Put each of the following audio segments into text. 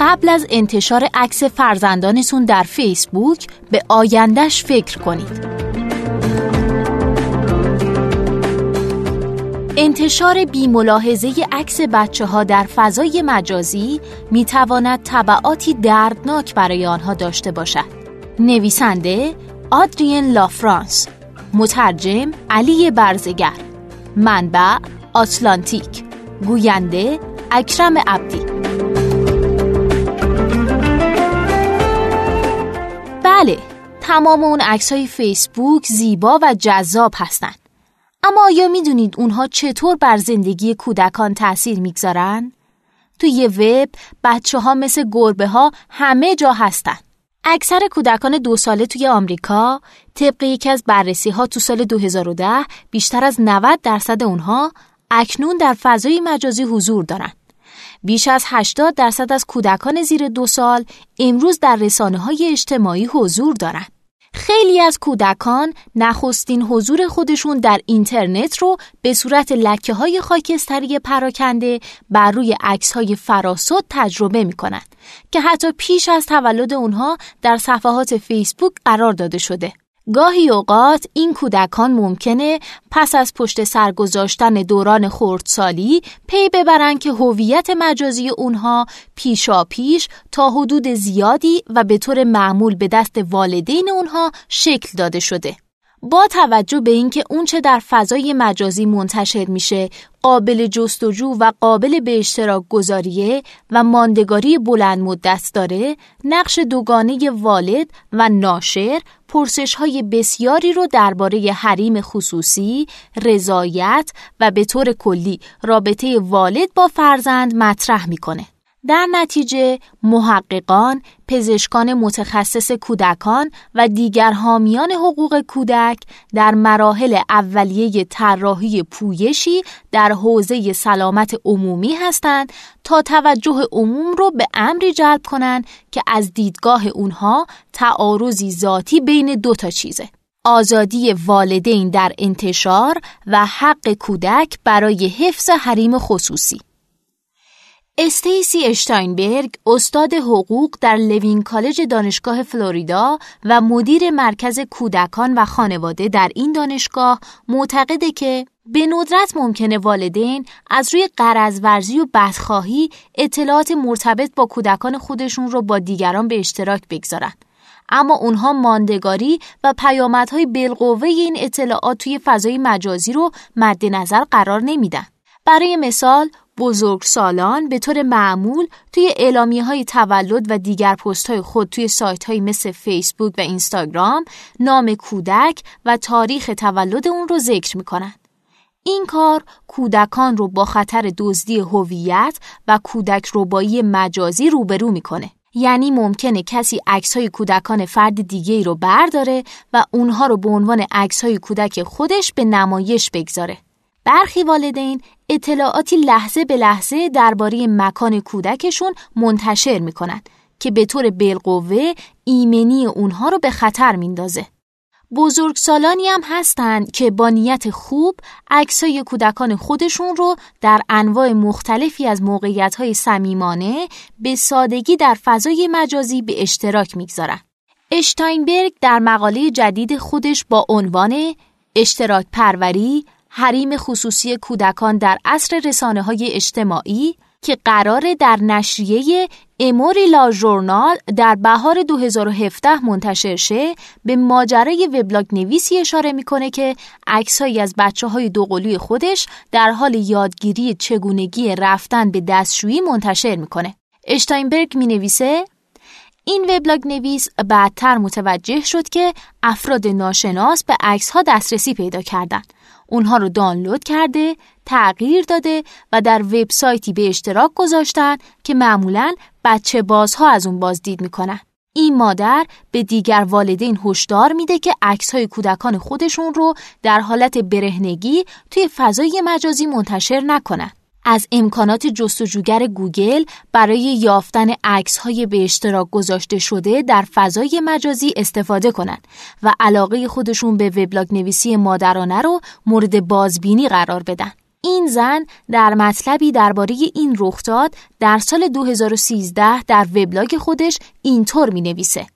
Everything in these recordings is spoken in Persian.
قبل از انتشار عکس فرزندانتون در فیسبوک به آیندهش فکر کنید. انتشار بیملاحظه عکس بچه ها در فضای مجازی می تواند طبعاتی دردناک برای آنها داشته باشد. نویسنده آدرین لافرانس مترجم علی برزگر منبع آتلانتیک گوینده اکرم عبدی بله تمام اون عکس های فیسبوک زیبا و جذاب هستند اما آیا می‌دونید اونها چطور بر زندگی کودکان تأثیر می‌گذارن؟ توی وب بچه ها مثل گربه ها همه جا هستن. اکثر کودکان دو ساله توی آمریکا طبق یکی از بررسی ها تو سال 2010 بیشتر از 90 درصد اونها اکنون در فضای مجازی حضور دارند. بیش از 80 درصد از کودکان زیر دو سال امروز در رسانه های اجتماعی حضور دارند. خیلی از کودکان نخستین حضور خودشون در اینترنت رو به صورت لکه های خاکستری پراکنده بر روی عکس های فراسد تجربه می کنند که حتی پیش از تولد اونها در صفحات فیسبوک قرار داده شده. گاهی اوقات این کودکان ممکنه پس از پشت سر گذاشتن دوران خردسالی پی ببرن که هویت مجازی اونها پیشا پیش تا حدود زیادی و به طور معمول به دست والدین اونها شکل داده شده. با توجه به اینکه اونچه در فضای مجازی منتشر میشه قابل جستجو و قابل به اشتراک گذاریه و ماندگاری بلند مدت داره نقش دوگانه والد و ناشر پرسش های بسیاری رو درباره حریم خصوصی، رضایت و به طور کلی رابطه والد با فرزند مطرح می‌کنه. در نتیجه محققان، پزشکان متخصص کودکان و دیگر حامیان حقوق کودک در مراحل اولیه طراحی پویشی در حوزه سلامت عمومی هستند تا توجه عموم رو به امری جلب کنند که از دیدگاه اونها تعارضی ذاتی بین دو تا چیزه. آزادی والدین در انتشار و حق کودک برای حفظ حریم خصوصی استیسی اشتاینبرگ استاد حقوق در لوین کالج دانشگاه فلوریدا و مدیر مرکز کودکان و خانواده در این دانشگاه معتقده که به ندرت ممکنه والدین از روی قرضورزی و بدخواهی اطلاعات مرتبط با کودکان خودشون رو با دیگران به اشتراک بگذارن. اما اونها ماندگاری و پیامدهای بالقوه این اطلاعات توی فضای مجازی رو مد نظر قرار نمیدن. برای مثال بزرگ سالان به طور معمول توی اعلامی های تولد و دیگر پست های خود توی سایت های مثل فیسبوک و اینستاگرام نام کودک و تاریخ تولد اون رو ذکر می کنند. این کار کودکان رو با خطر دزدی هویت و کودک روبایی مجازی روبرو می‌کنه. یعنی ممکنه کسی عکس های کودکان فرد دیگه رو برداره و اونها رو به عنوان عکس های کودک خودش به نمایش بگذاره. برخی والدین اطلاعاتی لحظه به لحظه درباره مکان کودکشون منتشر می‌کنند که به طور بالقوه ایمنی اونها رو به خطر میندازه. بزرگ سالانی هم هستند که با نیت خوب عکسای کودکان خودشون رو در انواع مختلفی از موقعیت صمیمانه به سادگی در فضای مجازی به اشتراک می‌گذارن. اشتاینبرگ در مقاله جدید خودش با عنوان اشتراک پروری حریم خصوصی کودکان در عصر رسانه های اجتماعی که قرار در نشریه اموری لا ژورنال در بهار 2017 منتشر شه به ماجرای وبلاگ نویسی اشاره می‌کنه که عکسهایی از بچه های دوقلوی خودش در حال یادگیری چگونگی رفتن به دستشویی منتشر می‌کنه. اشتاینبرگ می نویسه این وبلاگ نویس بعدتر متوجه شد که افراد ناشناس به عکس ها دسترسی پیدا کردند اونها رو دانلود کرده، تغییر داده و در وبسایتی به اشتراک گذاشتن که معمولا بچه بازها از اون بازدید می‌کنن. این مادر به دیگر والدین هشدار میده که عکس های کودکان خودشون رو در حالت برهنگی توی فضای مجازی منتشر نکنن. از امکانات جستجوگر گوگل برای یافتن عکس های به اشتراک گذاشته شده در فضای مجازی استفاده کنند و علاقه خودشون به وبلاگ نویسی مادرانه رو مورد بازبینی قرار بدن. این زن در مطلبی درباره این رخداد در سال 2013 در وبلاگ خودش اینطور می نویسه.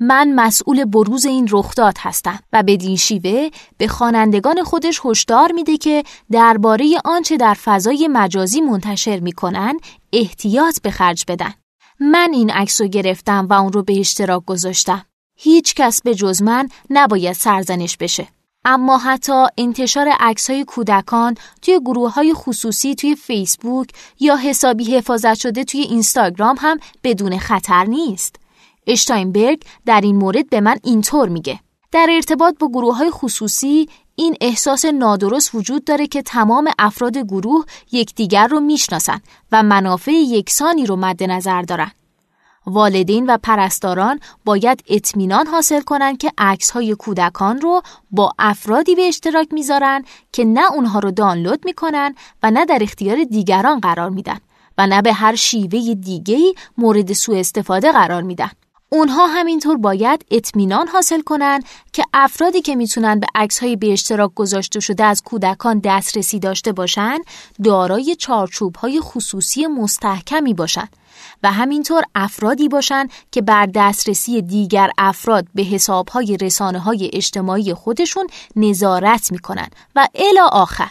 من مسئول بروز این رخداد هستم و بدین شیوه به خوانندگان خودش هشدار میده که درباره آنچه در فضای مجازی منتشر می‌کنن احتیاط به خرج بدن. من این عکس رو گرفتم و اون رو به اشتراک گذاشتم. هیچ کس به جز من نباید سرزنش بشه. اما حتی انتشار عکس های کودکان توی گروه های خصوصی توی فیسبوک یا حسابی حفاظت شده توی اینستاگرام هم بدون خطر نیست. اشتاینبرگ در این مورد به من اینطور میگه. در ارتباط با گروه های خصوصی این احساس نادرست وجود داره که تمام افراد گروه یکدیگر رو می‌شناسن و منافع یکسانی رو مد نظر دارن. والدین و پرستاران باید اطمینان حاصل کنند که عکس های کودکان رو با افرادی به اشتراک می‌ذارن که نه اونها رو دانلود می‌کنن و نه در اختیار دیگران قرار میدن و نه به هر شیوه دیگه‌ای مورد سوء استفاده قرار میدن. اونها همینطور باید اطمینان حاصل کنند که افرادی که می‌تونن به عکس‌های به اشتراک گذاشته شده از کودکان دسترسی داشته باشند، دارای چارچوب‌های خصوصی مستحکمی باشند و همینطور افرادی باشند که بر دسترسی دیگر افراد به حسابهای رسانه های اجتماعی خودشون نظارت می‌کنن. و الی آخر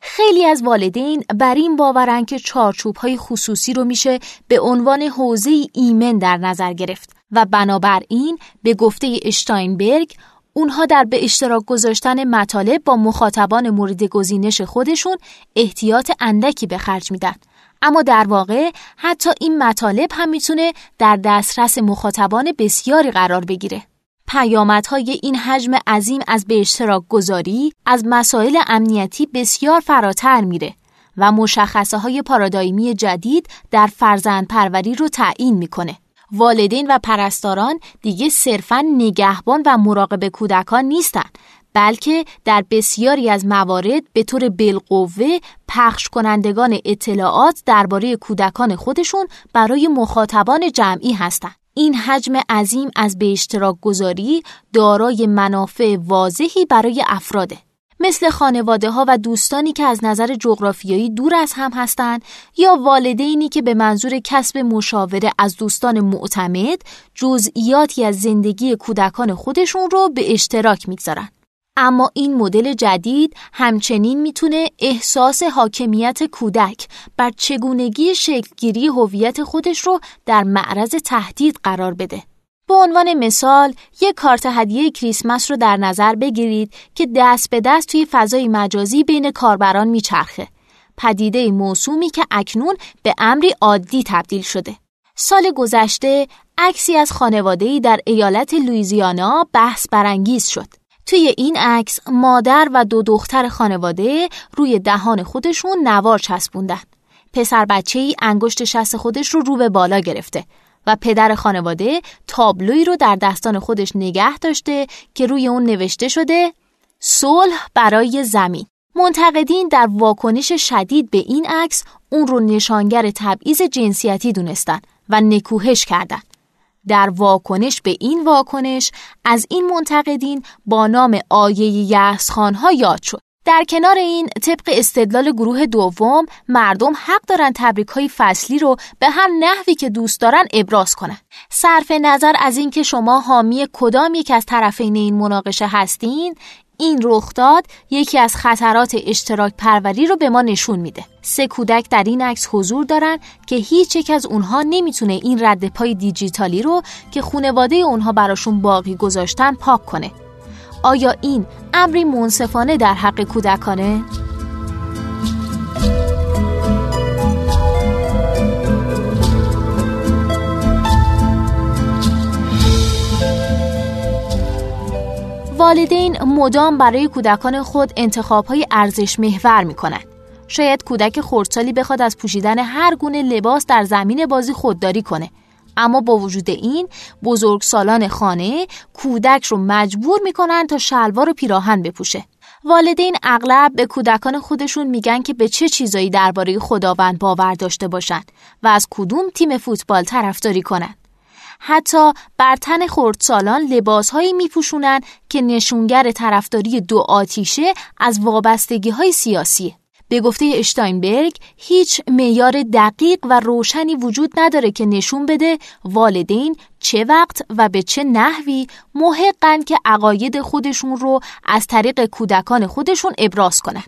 خیلی از والدین بر این باورن که چارچوب های خصوصی رو میشه به عنوان حوزه ایمن در نظر گرفت. و بنابراین به گفته اشتاینبرگ اونها در به اشتراک گذاشتن مطالب با مخاطبان مورد گزینش خودشون احتیاط اندکی به خرج میدن اما در واقع حتی این مطالب هم می‌تونه در دسترس مخاطبان بسیاری قرار بگیره. پیامدهای این حجم عظیم از به اشتراک گذاری از مسائل امنیتی بسیار فراتر میره و مشخصه های پارادایمی جدید در فرزند پروری رو تعیین می‌کنه. والدین و پرستاران دیگه صرفا نگهبان و مراقب کودکان نیستند بلکه در بسیاری از موارد به طور بالقوه پخش کنندگان اطلاعات درباره کودکان خودشون برای مخاطبان جمعی هستند. این حجم عظیم از به اشتراک گذاری دارای منافع واضحی برای افراده. مثل خانواده ها و دوستانی که از نظر جغرافیایی دور از هم هستند یا والدینی که به منظور کسب مشاوره از دوستان معتمد جزئیاتی از زندگی کودکان خودشون رو به اشتراک می‌گذارن. اما این مدل جدید همچنین می‌تونه احساس حاکمیت کودک بر چگونگی شکلگیری هویت خودش رو در معرض تهدید قرار بده. به عنوان مثال یک کارت هدیه کریسمس رو در نظر بگیرید که دست به دست توی فضای مجازی بین کاربران میچرخه. پدیده موسومی که اکنون به امری عادی تبدیل شده. سال گذشته عکسی از خانواده‌ای در ایالت لویزیانا بحث برانگیز شد. توی این عکس مادر و دو دختر خانواده روی دهان خودشون نوار چسبوندن. پسر بچه ای انگشت شست خودش رو رو به بالا گرفته و پدر خانواده تابلوی رو در دستان خودش نگه داشته که روی اون نوشته شده صلح برای زمین. منتقدین در واکنش شدید به این عکس اون رو نشانگر تبعیض جنسیتی دونستن و نکوهش کردند. در واکنش به این واکنش از این منتقدین با نام آیه ها یاد شد. در کنار این طبق استدلال گروه دوم مردم حق دارن تبریک های فصلی رو به هر نحوی که دوست دارن ابراز کنن. صرف نظر از اینکه شما حامی کدام یک از طرفین این مناقشه هستین این رخداد یکی از خطرات اشتراک پروری رو به ما نشون میده. سه کودک در این عکس حضور دارن که هیچ یک از اونها نمی‌تونه این رد پای دیجیتالی رو که خونواده اونها براشون باقی گذاشتن پاک کنه. آیا این امری منصفانه در حق کودکانه؟ والدین مدام برای کودکان خود انتخابهای ارزش محور می کنند. شاید کودک خردسالی بخواد از پوشیدن هر گونه لباس در زمین بازی خودداری کنه اما با وجود این بزرگ سالان خانه کودک رو مجبور می‌کنن تا شلوار و پیراهن بپوشه. والدین اغلب به کودکان خودشون میگن که به چه چیزایی درباره خداوند باور داشته باشند و از کدوم تیم فوتبال طرفداری کنند حتی بر تن خردسالان لباسهایی میپوشونن که نشونگر طرفداری دو آتیشه از وابستگی های سیاسی. به گفته اشتاینبرگ هیچ معیار دقیق و روشنی وجود نداره که نشون بده والدین چه وقت و به چه نحوی محقن که عقاید خودشون رو از طریق کودکان خودشون ابراز کنن.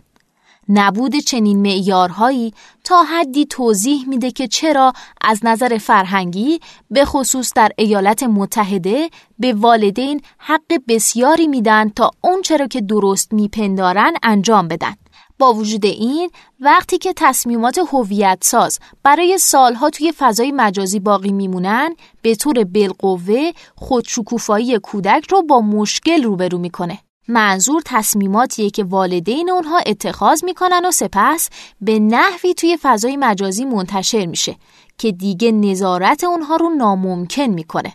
نبود چنین معیارهایی تا حدی توضیح میده که چرا از نظر فرهنگی به خصوص در ایالات متحده به والدین حق بسیاری میدن تا اون چرا که درست میپندارن انجام بدن. با وجود این وقتی که تصمیمات هویت ساز برای سالها توی فضای مجازی باقی میمونن به طور بالقوه خودشکوفایی کودک رو با مشکل روبرو می‌کنه. منظور تصمیماتیه که والدین اونها اتخاذ می‌کنن و سپس به نحوی توی فضای مجازی منتشر میشه که دیگه نظارت اونها رو ناممکن می‌کنه.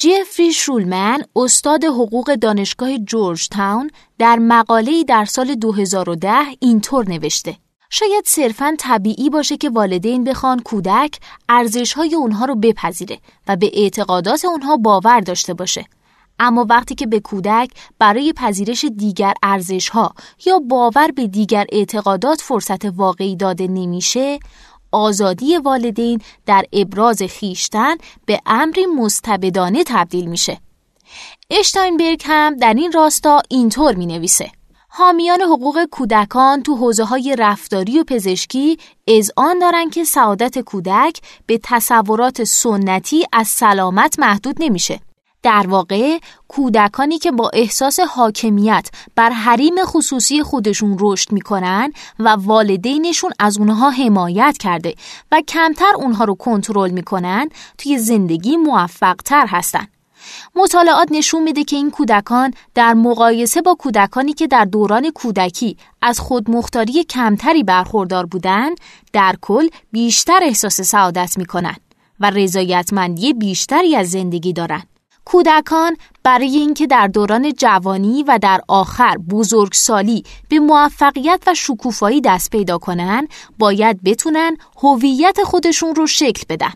جفری شولمن استاد حقوق دانشگاه جورج تاون در مقاله‌ای در سال 2010 اینطور نوشته. شاید صرفا طبیعی باشه که والدین بخوان کودک ارزش‌های اونها رو بپذیره و به اعتقادات اونها باور داشته باشه. اما وقتی که به کودک برای پذیرش دیگر ارزشها یا باور به دیگر اعتقادات فرصت واقعی داده نمیشه آزادی والدین در ابراز خیشتن به امری مستبدانه تبدیل میشه. اشتاینبرگ هم در این راستا اینطور می نویسه. حامیان حقوق کودکان تو حوزه های رفتاری و پزشکی آن دارن که سعادت کودک به تصورات سنتی از سلامت محدود نمیشه. در واقع کودکانی که با احساس حاکمیت بر حریم خصوصی خودشون رشد می‌کنن و والدینشون از اونها حمایت کرده و کمتر اونها رو کنترل می‌کنن توی زندگی موفق تر هستن. مطالعات نشون میده که این کودکان در مقایسه با کودکانی که در دوران کودکی از خودمختاری کمتری برخوردار بودن در کل بیشتر احساس سعادت می‌کنن و رضایتمندی بیشتری از زندگی دارن. کودکان برای اینکه در دوران جوانی و در آخر بزرگسالی به موفقیت و شکوفایی دست پیدا کنن باید بتونن هویت خودشون رو شکل بدن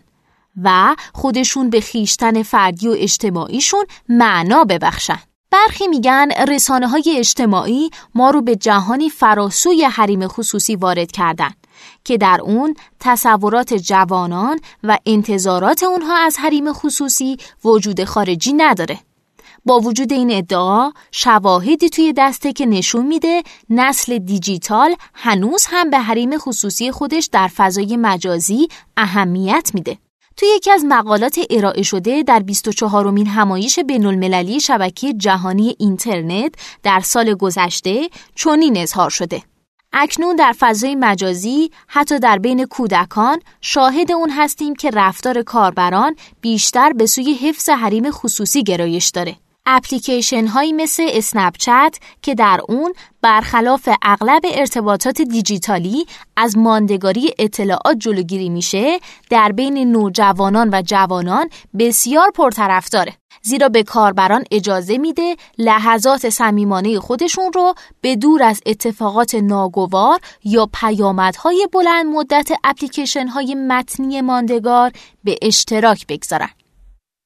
و خودشون به خیشتن فردی و اجتماعیشون معنا ببخشن. برخی میگن رسانه های اجتماعی ما رو به جهانی فراسوی حریم خصوصی وارد کردن. که در اون تصورات جوانان و انتظارات اونها از حریم خصوصی وجود خارجی نداره. با وجود این ادعا شواهدی توی دسته که نشون میده نسل دیجیتال هنوز هم به حریم خصوصی خودش در فضای مجازی اهمیت میده. توی یکی از مقالات ارائه شده در 24 مین همایش بین المللی شبکه جهانی اینترنت در سال گذشته چنین اظهار شده. اکنون در فضای مجازی حتی در بین کودکان شاهد اون هستیم که رفتار کاربران بیشتر به سوی حفظ حریم خصوصی گرایش داره. اپلیکیشن هایی مثل اسنپ که در اون برخلاف اغلب ارتباطات دیجیتالی از ماندگاری اطلاعات جلوگیری میشه در بین نوجوانان و جوانان بسیار پرطرفداره زیرا به کاربران اجازه میده لحظات صمیمانه خودشون رو به دور از اتفاقات ناگوار یا پیامدهای بلند مدت اپلیکیشن های متنی ماندگار به اشتراک بگذارن.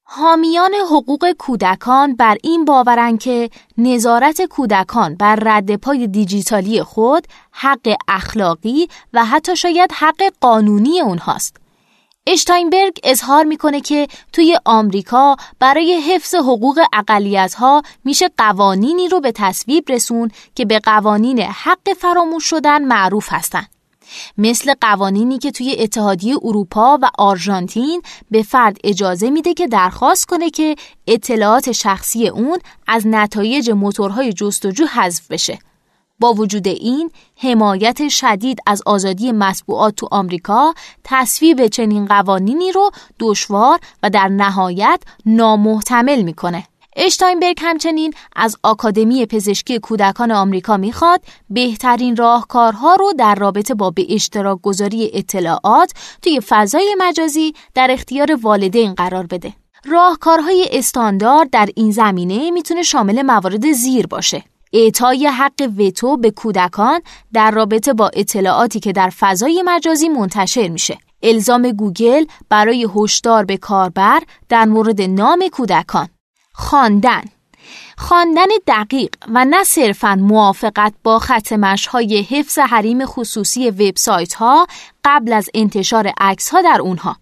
حامیان حقوق کودکان بر این باورند که نظارت کودکان بر رد پای دیجیتالی خود حق اخلاقی و حتی شاید حق قانونی اونهاست. اشتاینبرگ اظهار می‌کنه که توی آمریکا برای حفظ حقوق اقلیت ها میشه قوانینی رو به تصویب رسون که به قوانین حق فراموش شدن معروف هستند. مثل قوانینی که توی اتحادیه اروپا و آرژانتین به فرد اجازه میده که درخواست کنه که اطلاعات شخصی اون از نتایج موتورهای جستجو حذف بشه. با وجود این حمایت شدید از آزادی مسبوعات تو آمریکا تصویب چنین قوانینی رو دشوار و در نهایت نامحتمل می‌کنه. اشتاینبرگ همچنین از آکادمی پزشکی کودکان آمریکا می‌خواد بهترین راهکارها رو در رابطه با به اشتراک گذاری اطلاعات توی فضای مجازی در اختیار والدین قرار بده. راهکارهای استاندارد در این زمینه می‌تونه شامل موارد زیر باشه. اعطای حق وتو به کودکان در رابطه با اطلاعاتی که در فضای مجازی منتشر میشه. الزام گوگل برای هشدار به کاربر در مورد نام کودکان. خواندن. خواندن دقیق و نه صرفا موافقت با خط های حفظ حریم خصوصی وبسایت ها قبل از انتشار عکس ها در اونها.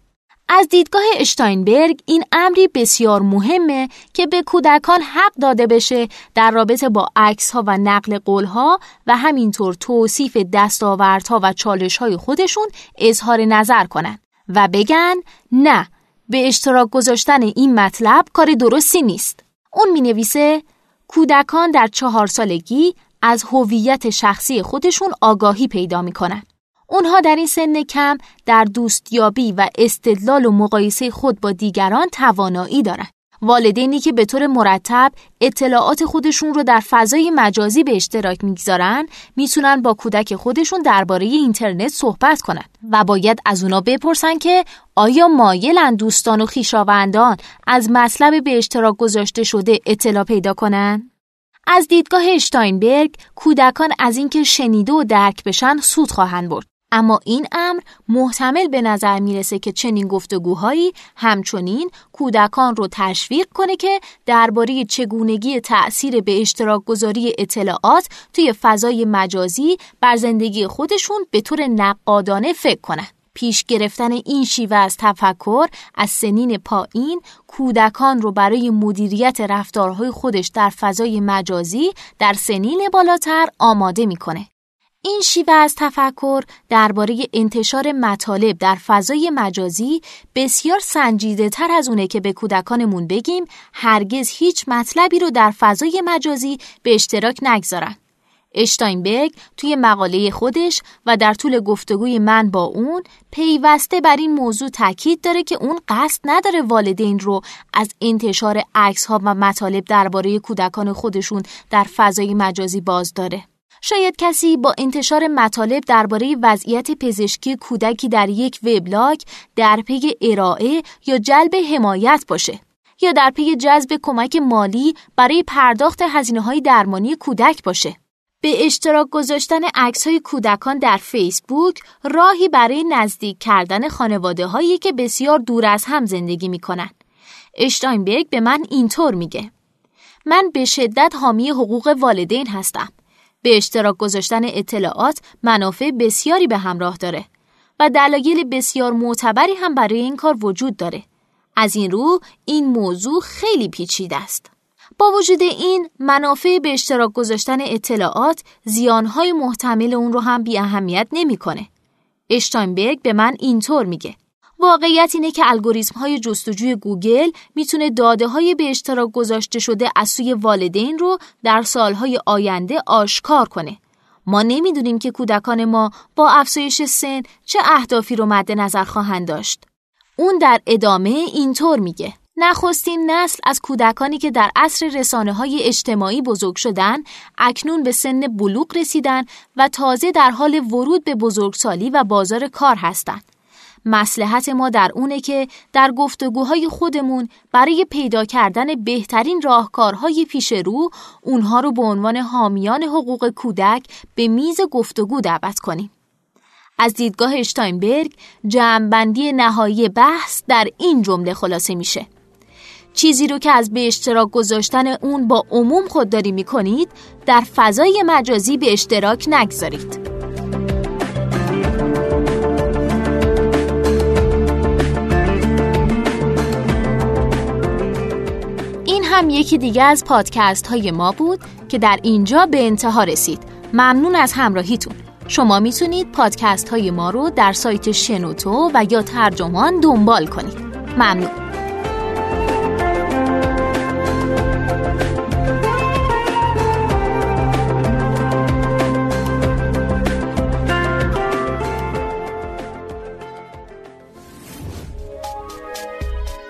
از دیدگاه اشتاینبرگ این امری بسیار مهمه که به کودکان حق داده بشه در رابطه با عکس ها و نقل قول ها و همینطور توصیف دستاوردها و چالش های خودشون اظهار نظر کنند و بگن نه به اشتراک گذاشتن این مطلب کار درستی نیست. اون می نویسه کودکان در چهار سالگی از هویت شخصی خودشون آگاهی پیدا می کنن. اونها در این سن کم در دوستیابی و استدلال و مقایسه خود با دیگران توانایی دارند. والدینی که به طور مرتب اطلاعات خودشون رو در فضای مجازی به اشتراک می‌گذارن می‌تونن با کودک خودشون درباره اینترنت صحبت کنند و باید از اونا بپرسن که آیا مایلن دوستان و خیشاوندان از مطلب به اشتراک گذاشته شده اطلاع پیدا کنن؟ از دیدگاه اشتاینبرگ کودکان از اینکه شنیده و درک بشن سود خواهند برد اما این امر محتمل به نظر می‌رسه که چنین گفتگوهایی همچنین کودکان رو تشویق کنه که درباره چگونگی تأثیر به اشتراک گذاری اطلاعات توی فضای مجازی بر زندگی خودشون به طور نقادانه فکر کنن. پیش گرفتن این شیوه از تفکر از سنین پایین کودکان رو برای مدیریت رفتارهای خودش در فضای مجازی در سنین بالاتر آماده می‌کنه. این شیوه از تفکر درباره انتشار مطالب در فضای مجازی بسیار سنجیده تر از اونه که به کودکانمون بگیم هرگز هیچ مطلبی رو در فضای مجازی به اشتراک نگذارن. اشتاینبرگ توی مقاله خودش و در طول گفتگوی من با اون پیوسته بر این موضوع تاکید داره که اون قصد نداره والدین رو از انتشار عکس ها و مطالب درباره کودکان خودشون در فضای مجازی باز داره. شاید کسی با انتشار مطالب درباره وضعیت پزشکی کودکی در یک وبلاگ در پی ارائه یا جلب حمایت باشه یا در پی جذب کمک مالی برای پرداخت هزینه های درمانی کودک باشه. به اشتراک گذاشتن عکس های کودکان در فیسبوک راهی برای نزدیک کردن خانواده هایی که بسیار دور از هم زندگی می کنند. اشتاینبرگ به من اینطور میگه. من به شدت حامی حقوق والدین هستم. به اشتراک گذاشتن اطلاعات منافع بسیاری به همراه داره و دلایل بسیار معتبری هم برای این کار وجود داره. از این رو این موضوع خیلی پیچیده است. با وجود این منافع به اشتراک گذاشتن اطلاعات زیانهای محتمل اون رو هم بی اهمیت نمی‌کنه. اشتاینبرگ به من اینطور میگه واقعیت اینه که الگوریتم های جستجوی گوگل می‌تونه داده های به اشتراک گذاشته شده از سوی والدین رو در سالهای آینده آشکار کنه. ما نمی‌دونیم که کودکان ما با افزایش سن چه اهدافی رو مد نظر خواهند داشت. اون در ادامه اینطور میگه نخستین نسل از کودکانی که در عصر رسانه های اجتماعی بزرگ شدن اکنون به سن بلوغ رسیدن و تازه در حال ورود به بزرگسالی و بازار کار هستند. مسلحت ما در اونه که در گفتگوهای خودمون برای پیدا کردن بهترین راهکارهای پیش رو اونها رو به عنوان حامیان حقوق کودک به میز گفتگو دعوت کنیم. از دیدگاه اشتاینبرگ جمعبندی نهایی بحث در این جمله خلاصه میشه. چیزی رو که از به اشتراک گذاشتن اون با عموم خودداری می‌کنید در فضای مجازی به اشتراک نگذارید. هم یکی دیگه از پادکست های ما بود که در اینجا به انتها رسید. ممنون از همراهیتون. شما می‌تونید پادکست های ما رو در سایت شنوتو و یا ترجمان دنبال کنید. ممنون.